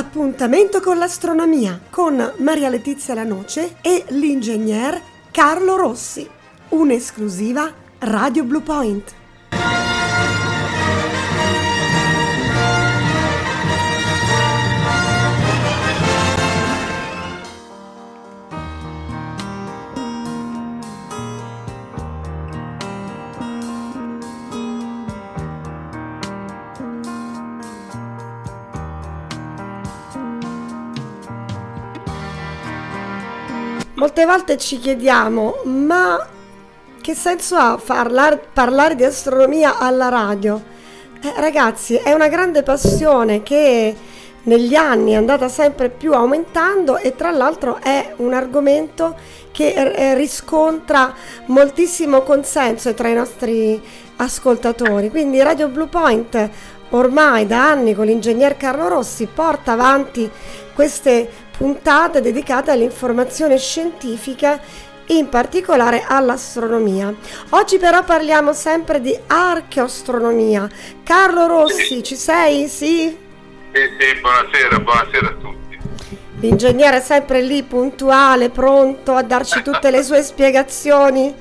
Appuntamento con l'astronomia con Maria Letizia Lanoce e l'ingegner Carlo Rossi. Un'esclusiva Radio Blue Point. Molte volte ci chiediamo, ma che senso ha parlar, parlare di astronomia alla radio? Eh, ragazzi, è una grande passione che negli anni è andata sempre più aumentando e tra l'altro è un argomento che eh, riscontra moltissimo consenso tra i nostri ascoltatori. Quindi Radio Blue Point ormai da anni con l'ingegner Carlo Rossi porta avanti queste puntate dedicate all'informazione scientifica in particolare all'astronomia. Oggi però parliamo sempre di archeoastronomia. Carlo Rossi, ci sei? Sì? Sì, sì, buonasera, buonasera a tutti. L'ingegnere è sempre lì, puntuale, pronto a darci tutte le sue spiegazioni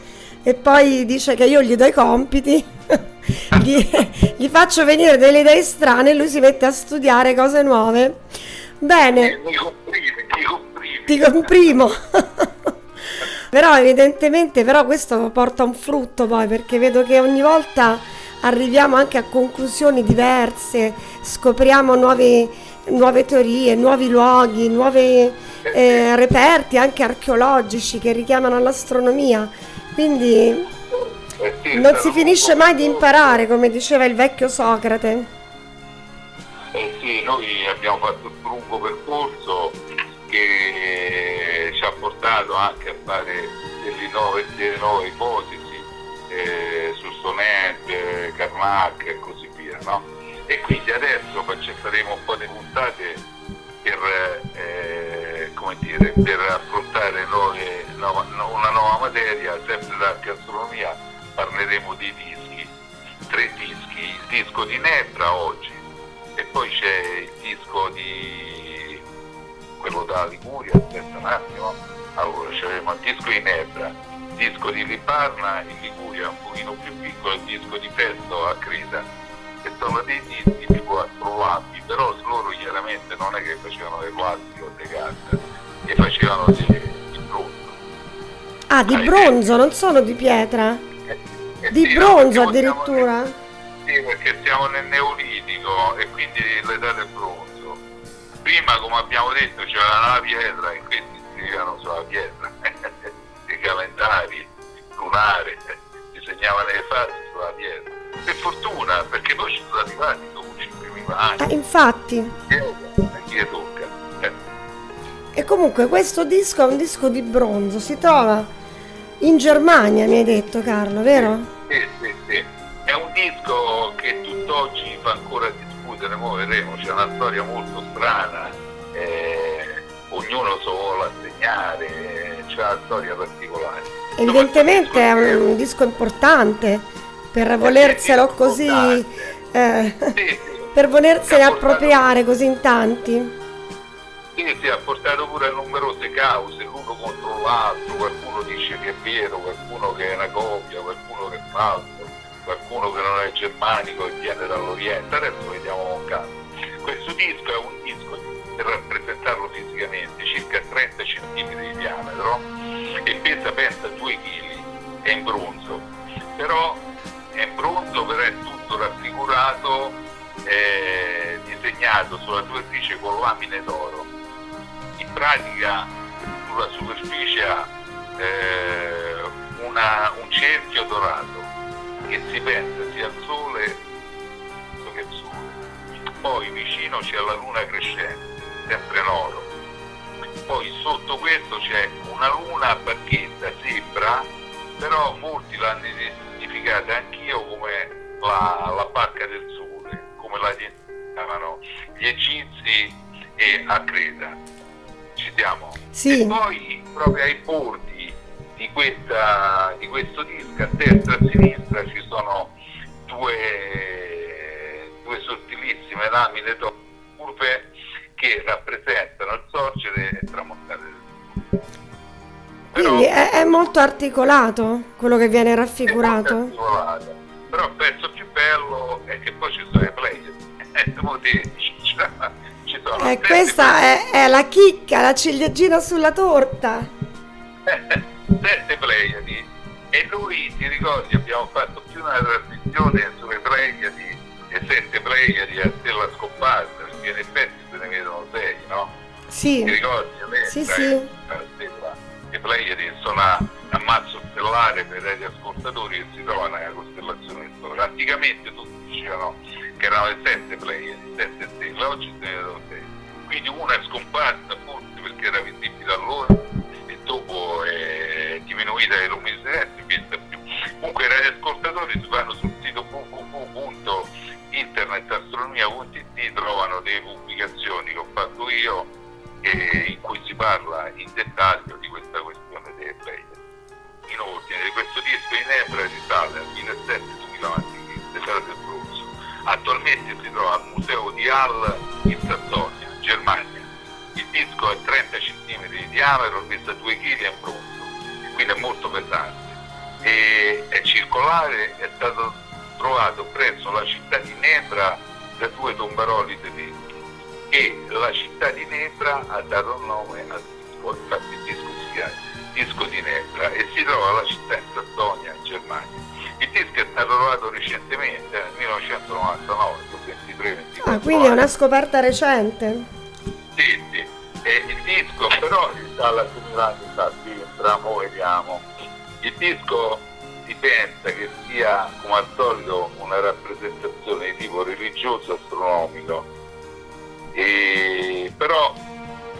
e poi dice che io gli do i compiti, gli, gli faccio venire delle idee strane e lui si mette a studiare cose nuove. Bene. Mi comprimi, mi comprimi. Ti comprimo. però evidentemente però questo porta un frutto poi perché vedo che ogni volta arriviamo anche a conclusioni diverse, scopriamo nuove, nuove teorie, nuovi luoghi, nuovi eh, reperti anche archeologici che richiamano all'astronomia. Quindi eh non si finisce mai di imparare, come diceva il vecchio Socrate. Sì, noi abbiamo fatto il lungo percorso che ci ha portato anche a fare delle nuove, delle nuove ipotesi eh, su Sonnet, Carmack e così via. No? E quindi adesso faremo un po' di puntate per, eh, dire, per affrontare nuove, nuova, una nuova materia, sempre d'archeastronomia, parleremo di dischi, tre dischi, il disco di Nebra oggi, poi c'è il disco di quello da Liguria, aspetta un attimo, allora c'avevamo il disco di Nebra, il disco di Libarna in Liguria, un pochino più piccolo, il disco di Pesto a Creta, che sono dei dischi tipo trovabili, però loro chiaramente non è che facevano le plastica o le carta, che facevano di, di bronzo. Ah, di bronzo, non sono di pietra? Eh, eh, di sì, bronzo addirittura? Sì, perché siamo nel Neolitico e quindi l'età del bronzo. Prima, come abbiamo detto, c'era la pietra e questi scrivevano sulla pietra, i calendari, lunare, disegnavano le fasi sulla pietra. Per fortuna, perché poi ci sono arrivati dopo 5.000 anni. Ah, infatti. Chi tocca? Eh. E comunque questo disco è un disco di bronzo, si trova in Germania, mi hai detto Carlo, vero? Sì, sì, sì. È un disco che tutt'oggi fa ancora discutere, ora vedremo, c'è una storia molto strana, eh, ognuno se vuole assegnare, c'è una storia particolare. Evidentemente è un, disco importante per volerselo così, eh, sì, sì. per volersene appropriare così in tanti. Sì, sì, ha portato pure a numerose cause, l'uno contro l'altro, qualcuno dice che è vero, qualcuno che è una copia, qualcuno che è falso qualcuno che non è germanico e viene dall'Oriente, adesso vediamo con calma. Questo disco è un disco, per rappresentarlo fisicamente, circa 30 cm di diametro e pesa pensa 2 kg, è in bronzo, però è in bronzo, però è tutto raffigurato, eh, disegnato sulla superficie con lamine d'oro. In pratica sulla superficie ha eh, un cerchio dorato che si pensa sia il Sole che il Sole. Poi vicino c'è la Luna crescente, sempre in oro. Poi sotto questo c'è una Luna a bacchetta, sembra, però molti l'hanno identificata anch'io come la, la bacca del Sole, come la chiamavano gli egizi e a Creta. Ci siamo? Sì. E poi proprio ai bordi di, questa, di questo disco, a destra e a sinistra ci sono due, due sottilissime lamine curve che rappresentano il sorgere e tramontare del sole. Quindi è, è, molto articolato quello che viene raffigurato? Però il pezzo più bello è che poi ci sono i Pleiadi. ci sono eh, questa è, è, la chicca, la ciliegina sulla torta. sette Pleiadi. E noi, ti ricordi, abbiamo fatto più una trasmissione sulle Pleiadi e sette Pleiadi a stella scomparsa, perché in effetti se ne vedono sei, no? Sì. Ti ricordi? Sì, sì i Pleiadi sono a, a mazzo stellare per gli ascoltatori che si trovano nella costellazione di Stora. Anticamente tutti dicevano che erano le sette Pleiadi, sette stelle, oggi se ne vedono sei. Quindi una è scomparsa forse perché era visibile allora diminuita la luminosità e si più. Comunque i radioascoltatori vanno sul sito www.internetastronomia.it trovano delle pubblicazioni che ho fatto io in cui si parla in dettaglio di questa questione dei player. In ordine di questo disco in Ebra risale al 1700-2000 a.C. dell'era del bronzo. Attualmente si trova al Museo di Halle in Sassonia, Germania. Il disco è 30 cm di diametro, pesa 2 kg e bronzo, quindi è molto pesante. E è circolare, è stato trovato presso la città di Nebra da due tombaroli tedeschi e la città di Nebra ha dato il nome al disco, infatti il disco si chiama Disco di Nebra e si trova alla città in Sassonia, in Germania. Il disco è stato trovato recentemente, nel 1999, 23 24 Ah, quindi è una scoperta recente? Sì, sì. E il disco però risale a 2000 qui entriamo, vediamo. Il disco si pensa che sia, come al solito, una rappresentazione di tipo religioso astronomico e, però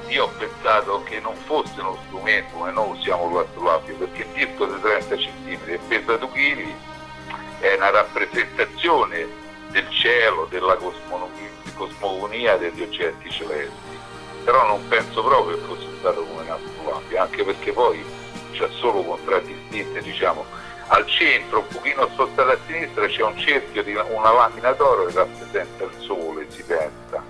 io ho pensato che non fosse uno strumento come noi usiamo l'astrolabio perché il disco di 30 cm e pesa 2 kg è una rappresentazione del cielo, della cosmogonia degli oggetti celesti però non penso proprio che fosse stato come astrolabio anche perché poi c'è solo contraddistinte diciamo al centro, un pochino spostato a sinistra, c'è un cerchio di una lamina d'oro che rappresenta il sole, si pensa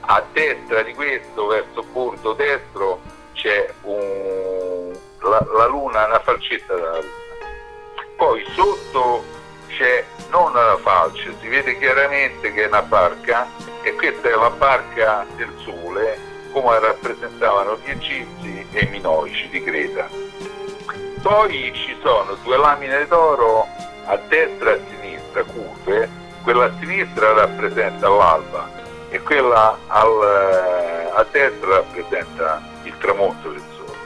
a destra di questo, verso il bordo destro, c'è un, la, la, luna, una falcetta della luna. Poi sotto c'è non la falce, si vede chiaramente che è una barca e questa è la barca del sole come rappresentavano gli egizi e i minoici di Creta. Poi ci sono due lamine d'oro a destra e a sinistra, curve, quella a sinistra rappresenta l'alba e quella al, eh, a destra rappresenta il tramonto del sole.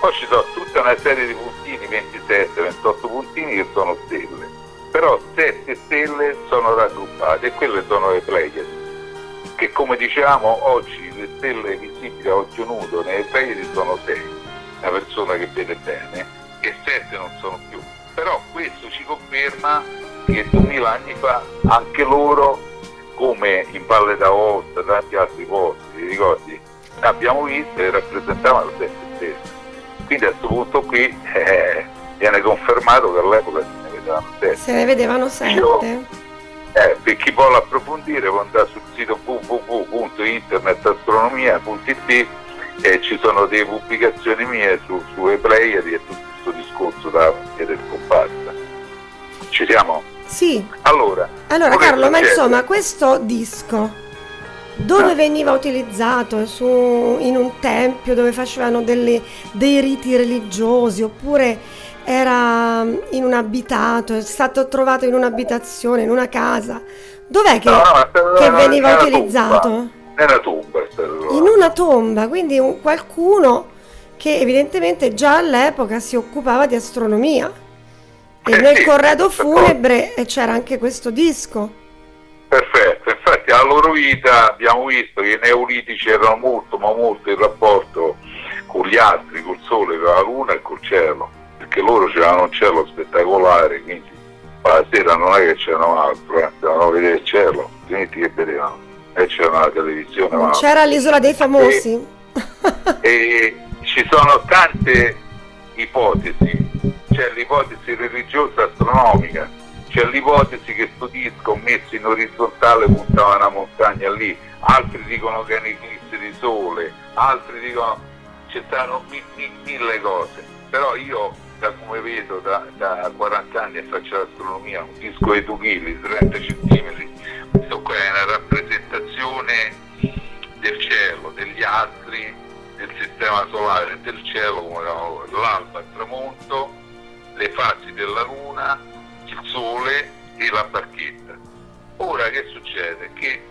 Poi ci sono tutta una serie di puntini, 27, 28 puntini che sono stelle, però 7 stelle sono raggruppate e quelle sono le Pleiadi, che come diciamo oggi le stelle visibili a occhio nudo nelle Pleiadi sono 6, una persona che vede bene, e 7 non sono più. Però questo ci conferma che 2000 anni fa anche loro come in Valle d'Aosta, tanti altri posti, ti ricordi? Abbiamo visto e rappresentavano le stesse. Quindi a questo punto qui eh, viene confermato che all'epoca se ne vedevano sette. Se ne vedevano sette. Eh, per chi vuole approfondire può andare sul sito www.internetastronomia.it e ci sono delle pubblicazioni mie su, su Pleiadi e tutto questo discorso da del comparsa. Ci siamo? Sì. Allora, allora Carlo, ma insomma, questo disco dove ah. veniva utilizzato? Su, in un tempio dove facevano delle, dei riti religiosi oppure era in un abitato, è stato trovato in un'abitazione, in una casa? Dov'è che, no, no, che veniva utilizzato? Tomba. Nella tomba. In una tomba, quindi un, qualcuno che evidentemente già all'epoca si occupava di astronomia. E eh nel sì, corredo funebre c'era anche questo disco. Perfetto, infatti alla loro vita abbiamo visto che i neolitici erano molto, ma molto in rapporto con gli altri, col sole, con la luna e col cielo, perché loro c'erano un cielo spettacolare, quindi la sera non è che c'erano altro, eh, dovevano vedere il cielo, altrimenti che vedevano? E c'era la televisione. Non c'era l'isola dei famosi. E, e ci sono tante ipotesi c'è l'ipotesi religiosa astronomica c'è l'ipotesi che questo disco messo in orizzontale puntava una montagna lì, altri dicono che è un'eclisse di sole, altri dicono ci stanno mi, mi, mille cose, però io da come vedo da, da 40 anni faccio l'astronomia, un disco di 2 kg, 30 cm, questo qua è una rappresentazione del cielo, degli astri, del sistema solare, del cielo l'alba, il tramonto, le fasi della luna, il sole e la barchetta. Ora che succede? Che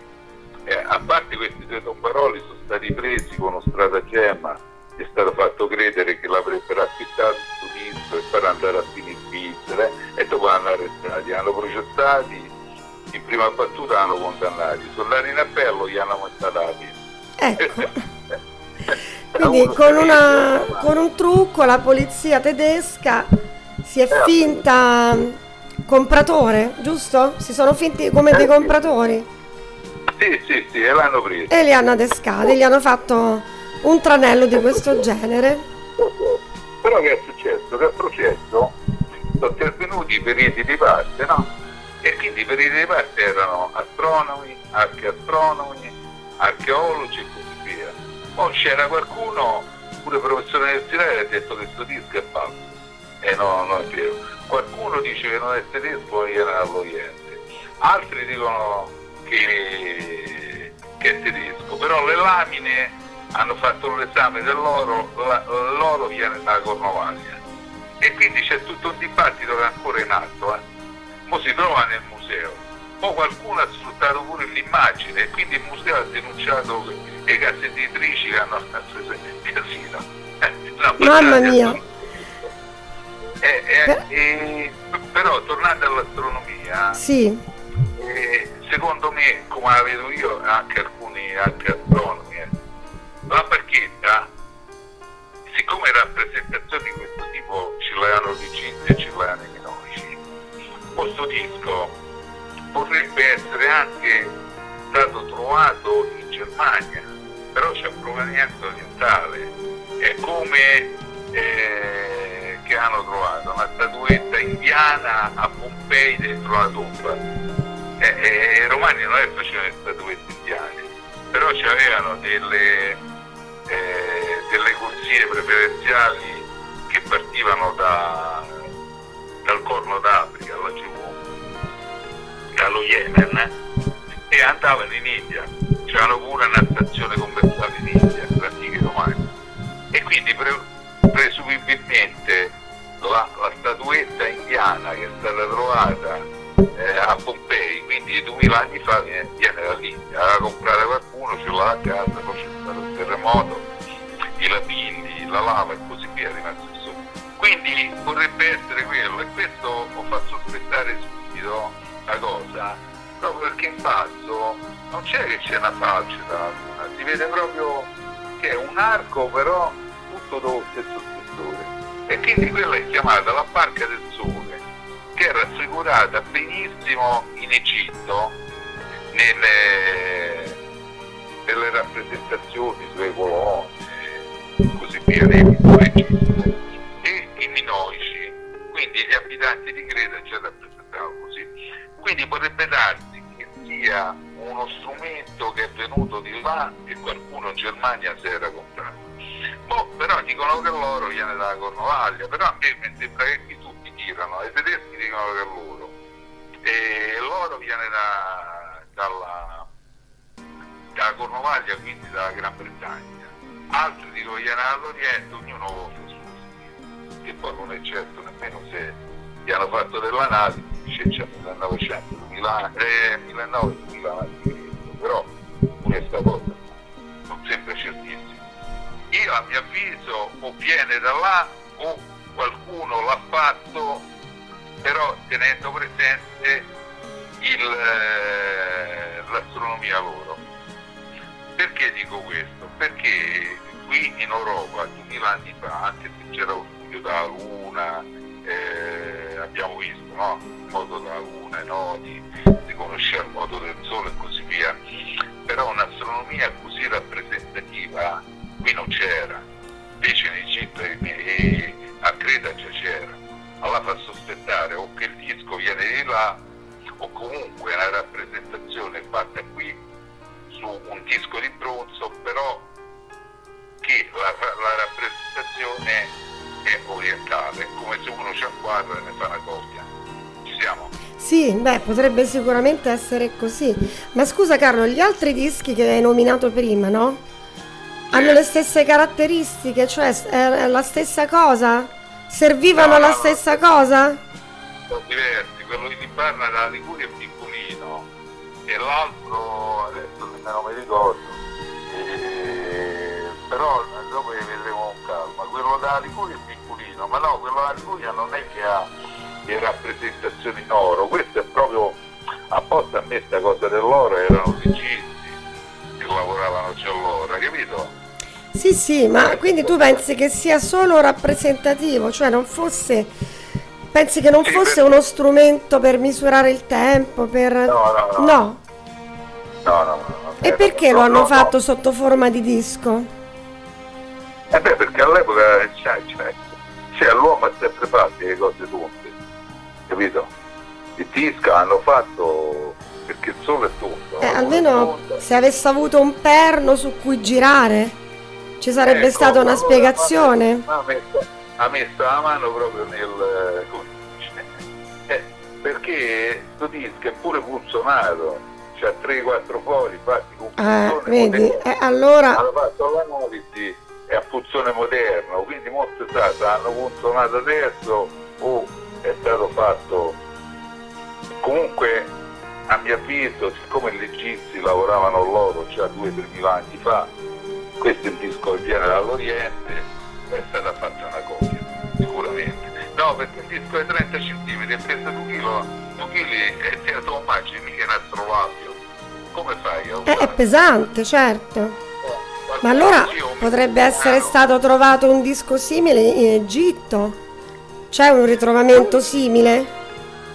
eh, a parte questi due tombaroli sono stati presi con uno stratagemma è stato fatto credere che l'avrebbero acquistato processati, in prima battuta hanno condannati, soldati in appello gli hanno la Ecco. Quindi con, una, con, un trucco la polizia tedesca si è eh, finta compratore, giusto? Si sono finti come dei eh, compratori. Sì, sì, sì, e l'hanno preso. E li hanno adescati, gli hanno fatto un tranello di questo genere. Però che è successo? Che al processo sono intervenuti i periti di parte, no? E quindi i periti di parte erano astronomi, archeastronomi, archeologi e così via. Poi c'era qualcuno, pure professore universitario, che ha detto che questo disco è falso. E no, non è vero. Qualcuno dice che non è tedesco e era all'Oriente. Altri dicono che, che è tedesco, però le lamine hanno fatto l'esame dell'oro, l'oro viene da Cornovaglia e quindi c'è tutto un dibattito che è ancora in atto, eh. Mo si trova nel museo, poi qualcuno ha sfruttato pure l'immagine e quindi il museo ha denunciato le case editrici che hanno preso il casino. Eh, Mamma mia! Eh, eh, eh, però tornando all'astronomia, sì. Eh, secondo me, come la vedo io, anche alcuni anche astronomi, la barchetta, siccome rappresentazioni di questo tipo ce l'hanno di Cinzia e ce l'hanno questo disco potrebbe essere anche stato trovato in Germania, però c'è provenienza orientale. È come eh, che hanno trovato una statuetta indiana a Pompei dentro la tomba. Eh, eh, I romani non è che facevano statuette indiane, però avevano delle eh, delle corsie preferenziali che partivano da, dal Corno d'Africa, laggiù, dallo Yemen, e andavano in India. C'erano pure una stazione commerciale in India, l'antichi romani. E quindi pre- presumibilmente la, la, statuetta indiana che è stata trovata eh, a Pompei, quindi 2000 anni fa viene, viene dall'India, la comprata qualcuno, ce l'ha a casa, poi c'è stato il terremoto, i lapilli, la lava e così via rimase. Quindi potrebbe essere quello e questo ho fatto sospettare subito la cosa, proprio perché in basso non c'è che c'è una falce dalla luna, si vede proprio che è un arco però tutto dello stesso spessore. E quindi quella è chiamata la barca del sole, che è raffigurata benissimo in Egitto nelle, nelle rappresentazioni sulle colonne così via dei registi abitanti di Creta ci rappresentavano così. Quindi potrebbe darsi che sia uno strumento che è venuto di là e qualcuno in Germania si era comprato. Boh, però dicono che l'oro viene dalla Cornovaglia, però a me mi sembra che tutti tirano, i tedeschi dicono che è l'oro. E l'oro viene da, dalla, dalla Cornovaglia, quindi dalla Gran Bretagna altri dicono che viene all'Oriente, ognuno vota su che poi non è certo nemmeno se gli hanno fatto della nave, dice c'è 1900, 2000, eh, 1900, 2000 però questa cosa non sembra certissimo. Io a mio avviso o viene da là o qualcuno l'ha fatto, però tenendo presente il, eh, l'astronomia loro. Perché dico questo? Perché qui in Europa, 2000 anni fa, anche se c'era un studio della Luna, no? il moto da lune, no? di, di conoscere il modo del sole e così via, però un'astronomia così rappresentativa qui non c'era, invece in Egitto e a Creta già c'era, allora fa sospettare o che il disco viene di là o comunque una rappresentazione fatta qui su un disco di bronzo, però che la, la rappresentazione è orientale, come se uno ci acquadra e ne fa una coppia. Sì, beh, potrebbe sicuramente essere così. Ma scusa Carlo, gli altri dischi che hai nominato prima, no? Hanno le stesse caratteristiche, cioè è la stessa cosa? Servivano No, la no, stessa no. cosa? sono diversi, quello di Parma della Liguria è piccolino e l'altro adesso nemmeno mi ricordo. Eh, però dopo li vedremo con calma. Quello della Liguria è piccolino, ma no, quello della Liguria non è che ha le rappresentazioni in oro, questo è proprio apposta a me sta cosa dell'oro erano egizi che lavoravano già allora, capito? Sì, sì, ma quindi tu pensi che sia solo rappresentativo, cioè non fosse... Pensi che non Sì, fosse per- uno strumento per misurare il tempo, per... No, no, no. No. No, no, no. E Eh, perché lo hanno no, fatto sotto forma di disco? Eh beh, perché all'epoca cioè, cioè, cioè, l'uomo ha sempre fatto le cose tonde, capito? Il disco hanno fatto perché il sole è tondo. Eh, è almeno se avesse avuto un perno su cui girare, ci sarebbe Ecco, stata una spiegazione. Ha messo, ha messo la mano proprio nel... come si dice? Eh, perché questo disco è pure funzionato, c'ha 3-4 fori fatti con Eh, funzione vedi, eh, allora... hanno fatto l'analisi è a funzione moderna, quindi molto stato hanno funzionato adesso o è stato fatto comunque a mio avviso siccome gli egizi lavoravano loro già 2-3 mila anni fa questo è un disco che viene dall'Oriente è stata fatta una copia sicuramente no perché il disco è 30 cm e pesa 2 kg 2 kg e te lo immagini mica un astrolabio come fai a Eh, è usare? pesante, certo. Eh, Ma allora potrebbe essere stato trovato un disco simile in Egitto? C'è un ritrovamento simile?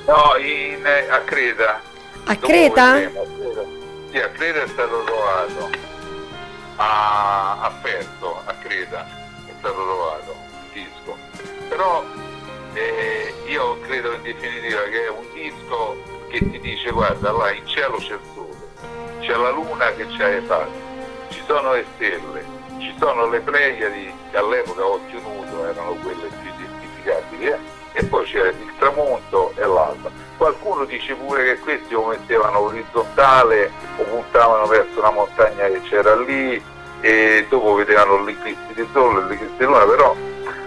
No, in, a Creta. A Creta? Sì, a Creta è stato trovato. A, a a Creta, è stato trovato il disco. Però eh, io credo in definitiva che è un disco che ti dice guarda là in cielo c'è il sole, c'è la luna che c'ha le fasi, ci sono le stelle, ci sono le Pleiadi che all'epoca occhio nudo erano quelle più identificabili eh, e poi c'è il tramonto e l'alba. Qualcuno dice pure che questi lo mettevano orizzontale o puntavano verso una montagna che c'era lì e dopo vedevano l'eclissi di sole e l'eclissi di luna, però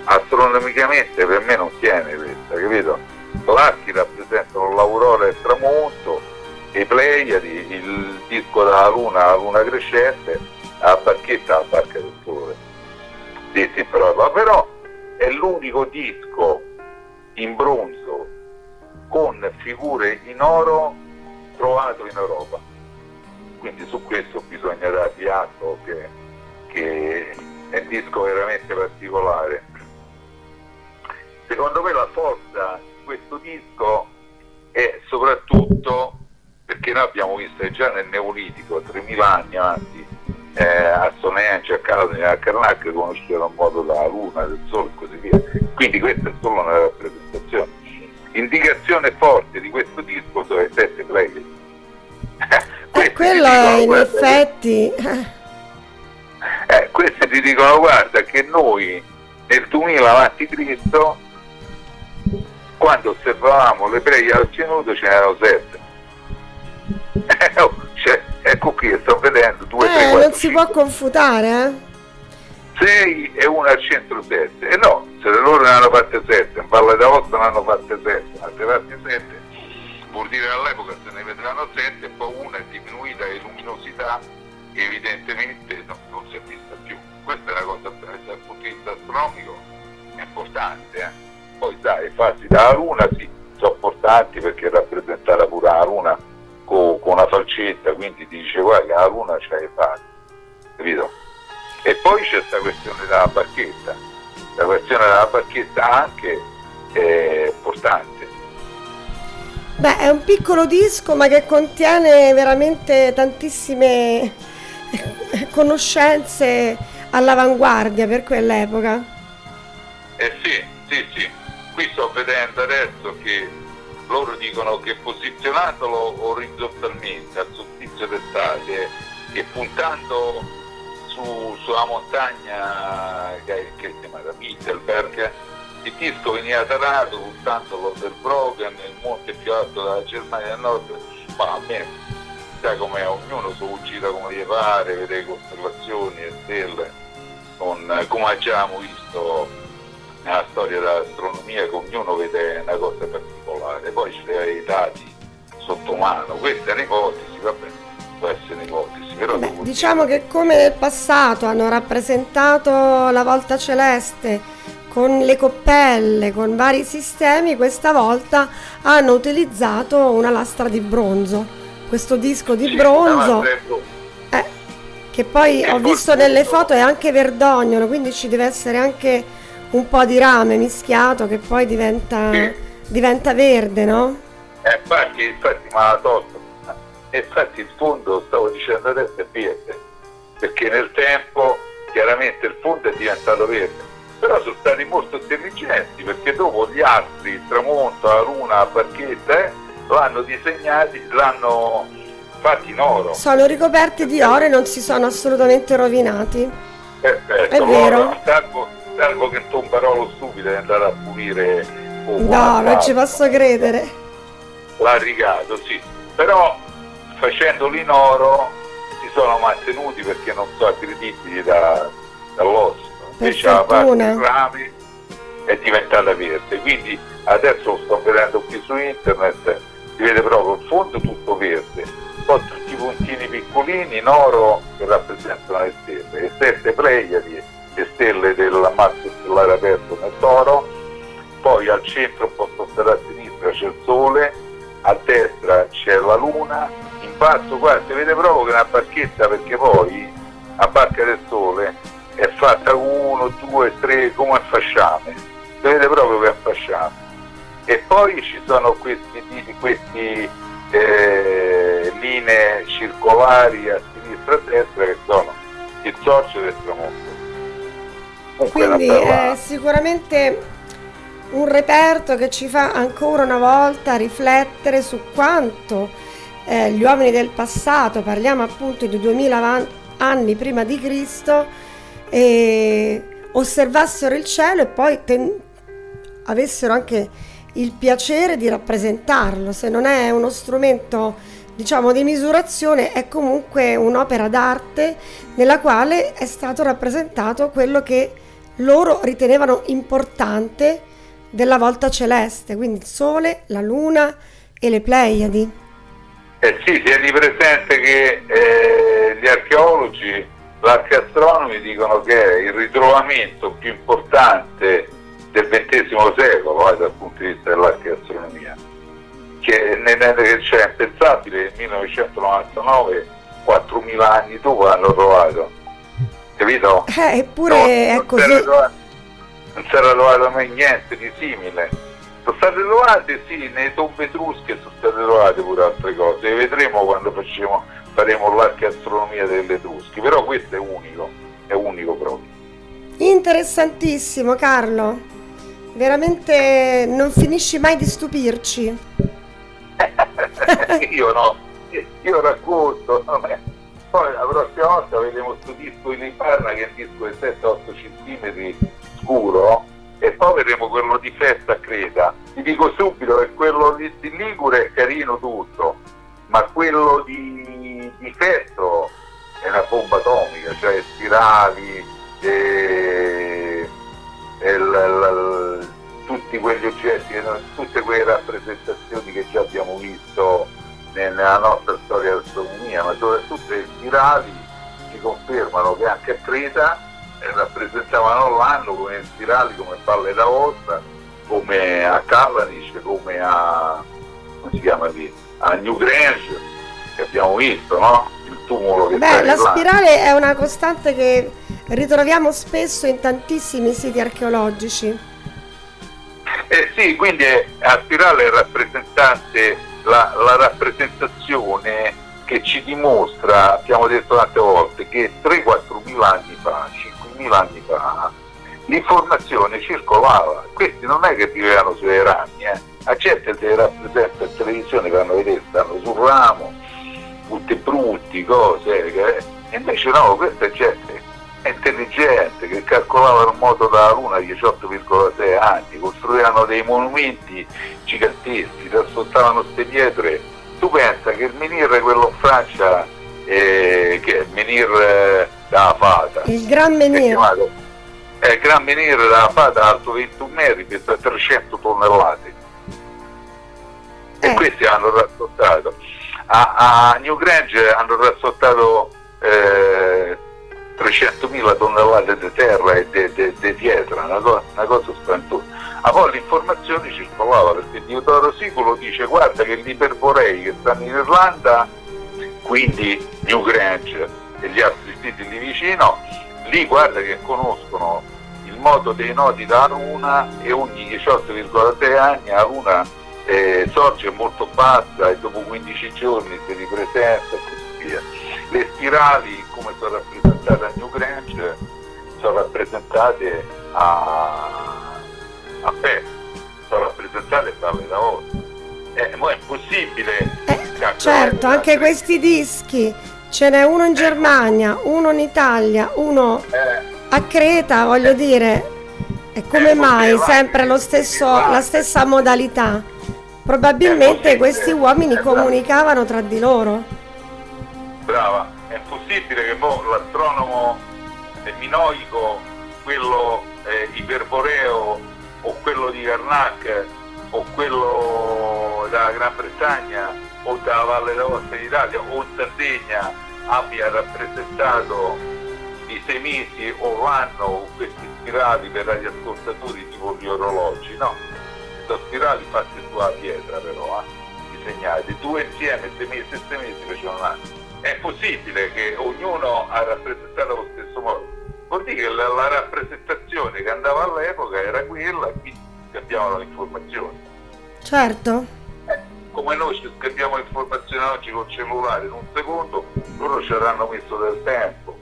astronomicamente per me non tiene questa, capito? L'archi rappresentano l'aurora e il tramonto, i Pleiadi, il disco della luna, la luna crescente, la barchetta, la barca del sole. Sì, sì, però, però è l'unico disco in bronzo con figure in oro trovato in Europa. Quindi su questo bisogna dargli atto che, che è un disco veramente particolare. Secondo me la forza di questo disco è soprattutto perché noi abbiamo visto già nel Neolitico, 3000 anni avanti, eh, a Stonehenge, a Calabria, a Karnak conoscevano il modo della luna, del sole e così via. Quindi questa è solo una rappresentazione. Indicazione forte di questo disco sono i sette play. Eh, quello in effetti... Eh, questi ti dicono guarda che noi nel 2000 avanti Cristo quando osservavamo le preghe al cenuto ce n'erano sette Eh, cioè, ecco qui sto vedendo 2, 3, Eh, 4, non si può confutare, eh? 6 e una al centro 7 e no, se loro ne hanno fatte 7 in Valle d'Aosta ne hanno fatte 7 altre fatte 7 vuol dire all'epoca se ne vedranno 7 poi una è diminuita di luminosità che evidentemente no, non si è vista più questa è una cosa dal punto di vista astronomico è importante eh. poi sai, i fasi dalla luna sì, sono importanti perché rappresentare pure la luna falcetta quindi ti dice guarda la luna c'ha le fasi capito? E poi c'è questa questione della barchetta, la questione della barchetta anche è importante. Beh, è un piccolo disco ma che contiene veramente tantissime conoscenze all'avanguardia per quell'epoca. Eh sì, sì, sì, qui sto vedendo adesso che loro dicono che posizionandolo orizzontalmente al solstizio d'estate e puntando su, sulla montagna che, che si chiama Mittelberg il disco veniva tarato puntando l'Oderbroken, il monte più alto della Germania del Nord, ma a me sai com'è, ognuno su gira come gli pare, vede costellazioni e stelle, con, come abbiamo visto nella storia dell'astronomia, che ognuno vede una cosa particolare, poi ci deve i dati sotto mano, questa è un'ipotesi, va bene, può essere un'ipotesi. Però Beh, diciamo dire... che come nel passato hanno rappresentato la volta celeste con le coppelle, con vari sistemi, questa volta hanno utilizzato una lastra di bronzo. Questo disco di sì, bronzo, eh, che poi ho visto nelle foto è anche verdognolo, quindi ci deve essere anche un po' di rame mischiato che poi diventa, sì. Diventa verde, no? Eh, infatti, infatti, ma la tolto. Infatti il fondo, stavo dicendo adesso, è verde, perché nel tempo chiaramente il fondo è diventato verde però sono stati molto intelligenti perché dopo gli altri, il tramonto, la luna, la barchetta, eh, l'hanno disegnati, l'hanno fatti in oro. Sono ricoperti di oro e non si sono assolutamente rovinati. Perfetto, è vero. Salvo, salvo che tombarolo stupido è andato a pulire un No, non ci posso credere. L'ha rigato, sì. Però facendolo in oro si sono mantenuti perché non sono aggredibili da, dall'osso invece la parte rami è diventata verde. Quindi adesso lo sto vedendo qui su internet si vede proprio il fondo tutto verde. Poi tutti i puntini piccolini in oro che rappresentano le stelle. Le sette pleiadi le stelle dell'ammazzo stellare aperto nel toro poi al centro un po' spostato a sinistra c'è il sole a destra c'è la luna in basso qua si vede proprio che è una barchetta perché poi a barca del sole è fatta uno, due, tre come a fasciame, si vede proprio che è a fasciame. E poi ci sono questi, questi eh, linee circolari a sinistra e a destra che sono il sorcio del tramonto. Quindi è sicuramente un reperto che ci fa ancora una volta riflettere su quanto eh, gli uomini del passato, parliamo appunto di 2000 anni prima di Cristo, e osservassero il cielo e poi ten- avessero anche il piacere di rappresentarlo. Se non è uno strumento, diciamo, di misurazione, è comunque un'opera d'arte nella quale è stato rappresentato quello che loro ritenevano importante della volta celeste, quindi il Sole, la Luna e le Pleiadi. Eh sì, tieni presente che eh, gli archeologi L'archeastronomi dicono che è il ritrovamento più importante del XX secolo eh, dal punto di vista dell'archeastronomia, che, che c'è impensabile nel 1999, 4.000 anni dopo l'hanno trovato, capito? Eh, eppure no, è così. Non si era trovato mai niente di simile. Sono state trovate, sì, nei tombe etrusche sono state trovate pure altre cose, le vedremo quando facciamo faremo l'archeastronomia delle Etruschi, però questo è unico, è unico proprio. Interessantissimo Carlo, veramente non finisci mai di stupirci. io no, io racconto, poi la prossima volta vedremo questo disco in Liparna che è un disco di 7-8 cm scuro e poi vedremo quello di festa a Creta. Ti dico subito che quello di, di Ligure è carino tutto, ma quello di, di Festo è una bomba atomica, cioè spirali, e, e l, l, tutti quegli oggetti, tutte quelle rappresentazioni che già abbiamo visto nella nostra storia dell'astronomia, ma soprattutto le spirali ci confermano che anche a Creta rappresentavano l'anno come spirali, come palle da ossa, come a Callanish, come a come si chiama lì? a New Grange che abbiamo visto, no? Il tumulo che Beh, la spirale è una costante che ritroviamo spesso in tantissimi siti archeologici. Eh sì, quindi la spirale è rappresentante, la, la rappresentazione che ci dimostra, abbiamo detto tante volte, che 3-4 mila anni fa, 5 mila anni fa, l'informazione circolava. Questi non è che vivevano sulle rami, eh la gente si rappresenta in televisione vanno vedere, stanno sul ramo, tutti brutti, cose, che... e invece no, questa è gente intelligente, che calcolavano il moto dalla Luna a 18,6 anni, costruivano dei monumenti giganteschi, trasportavano queste pietre. Tu pensa che il menhir, quello in Francia, eh, che il menhir della fata, il gran menhir, è il gran menhir della fata alto 21 metri, pesa 300 tonnellate. E eh. questi hanno trasportato. A, a New Grange hanno trasportato eh, 300.000 tonnellate di terra e di pietra, una cosa, una cosa spaventosa. A poi l'informazione circolava perché Diodoro Siculo dice guarda che gli iperborei che stanno in Irlanda, quindi New Grange e gli altri siti lì vicino, lì guarda che conoscono il modo dei nodi da Luna e ogni 18,6 anni a Luna eh, sorge molto bassa e dopo 15 giorni si ripresenta e così via. Le spirali come sono rappresentate a New Grange sono rappresentate a, a Pest, sono rappresentate a Valle d'Aosta. Eh, ma è possibile. Eh, certo, anche questi dischi. Ce n'è uno in ecco. Germania, uno in Italia, uno eh, a Creta, voglio eh, dire. E come mai sempre stesso, la stessa modalità? Probabilmente questi uomini comunicavano tra di loro. Brava, è possibile che l'astronomo minoico, quello eh, iperboreo o quello di Karnak o quello della Gran Bretagna o dalla Valle d'Aosta d'Italia o in Sardegna abbia rappresentato i sei mesi o l'anno questi spirali per radioascoltatori tipo gli orologi, no? Sono spirali fatte sulla pietra però, eh? disegnati, due insieme, sei mesi e sei mesi facevano un anno è possibile che ognuno ha rappresentato lo stesso modo. Vuol dire che la, la rappresentazione che andava all'epoca era quella, quindi scambiamo le informazioni. Certo. Come noi ci scambiamo informazioni oggi col cellulare in un secondo, loro ci avranno messo del tempo.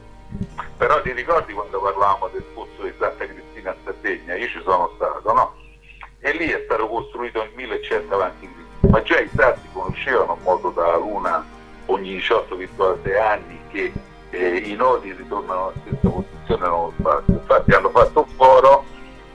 Però ti ricordi quando parlavamo del pozzo di Santa Cristina a Sardegna? Io ci sono stato, no? E lì è stato costruito nel 1100 avanti ma già i sardi conoscevano il modo dalla Luna ogni 18,6 anni che eh, i nodi ritornano alla stessa posizione nello spazio. Infatti hanno fatto un foro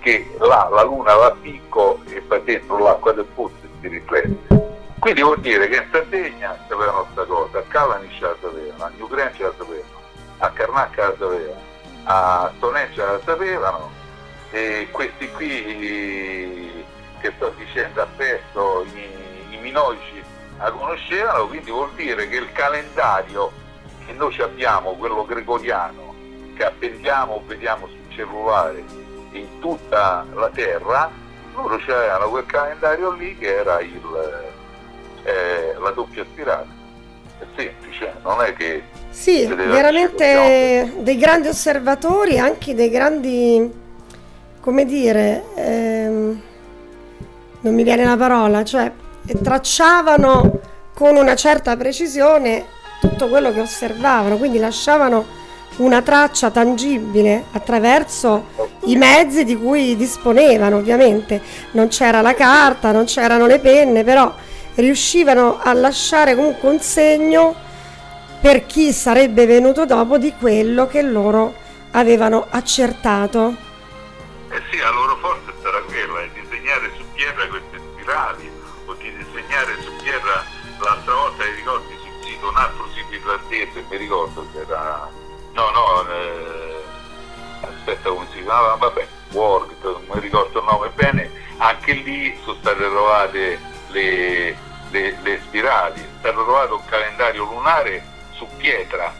che là la Luna va a picco e fa dentro l'acqua del pozzo e si riflette. Quindi vuol dire che in Sardegna sapevano questa cosa, a Calanice la sapevano, a New Grange la sapevano, a Carnacca la sapevano, a Stoneggia la sapevano e questi qui che sto dicendo a i, i minoici la conoscevano, quindi vuol dire che il calendario che noi abbiamo, quello gregoriano, che appendiamo vediamo sul cellulare in tutta la Terra, loro avevano quel calendario lì che era il, eh, la doppia spirale. È semplice, non è che... Sì, veramente dei grandi osservatori, anche dei grandi, come dire, ehm, non mi viene la parola, cioè tracciavano con una certa precisione tutto quello che osservavano, quindi lasciavano una traccia tangibile attraverso i mezzi di cui disponevano, ovviamente. Non c'era la carta, non c'erano le penne, però riuscivano a lasciare comunque un segno per chi sarebbe venuto dopo di quello che loro avevano accertato. Eh sì, la loro forza sarà quella, di disegnare su pietra queste spirali disegnare su pietra l'altra volta ti ricordi sul sito un altro sito irlandese mi ricordo che era no no eh, aspetta come si chiamava vabbè Word non mi ricordo il nome bene anche lì sono state trovate le, le, le spirali. È stato trovato un calendario lunare su pietra.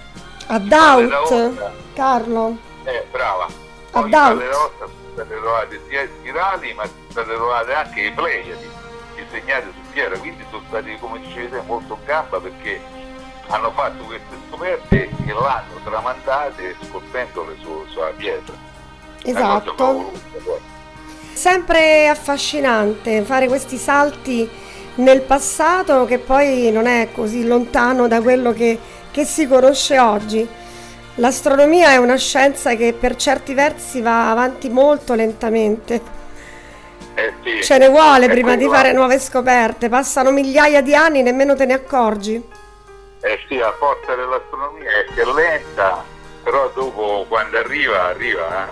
A Daut Carlo. Eh brava. A Daut sono state trovate sia spirali ma sono state trovate anche le Pleiadi disegnate su pietra, quindi sono stati, come dicevete, molto in gamba perché hanno fatto queste scoperte e l'hanno tramandate scolpendole su, sulla pietra. Esatto. Sempre affascinante fare questi salti nel passato che poi non è così lontano da quello che, che si conosce oggi. L'astronomia è una scienza che per certi versi va avanti molto lentamente eh sì. Ce ne vuole eh, prima di fare nuove scoperte, passano migliaia di anni, nemmeno te ne accorgi. Eh sì, la forza dell'astronomia è che è lenta, però dopo quando arriva, arriva. Eh.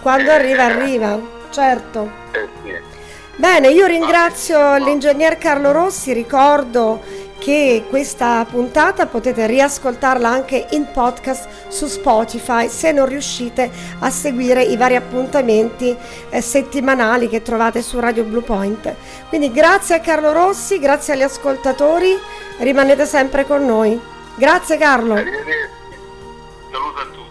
quando arriva arriva, certo. Eh sì. Bene, io ringrazio l'ingegner Carlo Rossi, ricordo che questa puntata potete riascoltarla anche in podcast su Spotify se non riuscite a seguire i vari appuntamenti eh, settimanali che trovate su Radio Blue Point. Quindi grazie a Carlo Rossi, grazie agli ascoltatori, rimanete sempre con noi. Grazie Carlo. Saluto a tutti.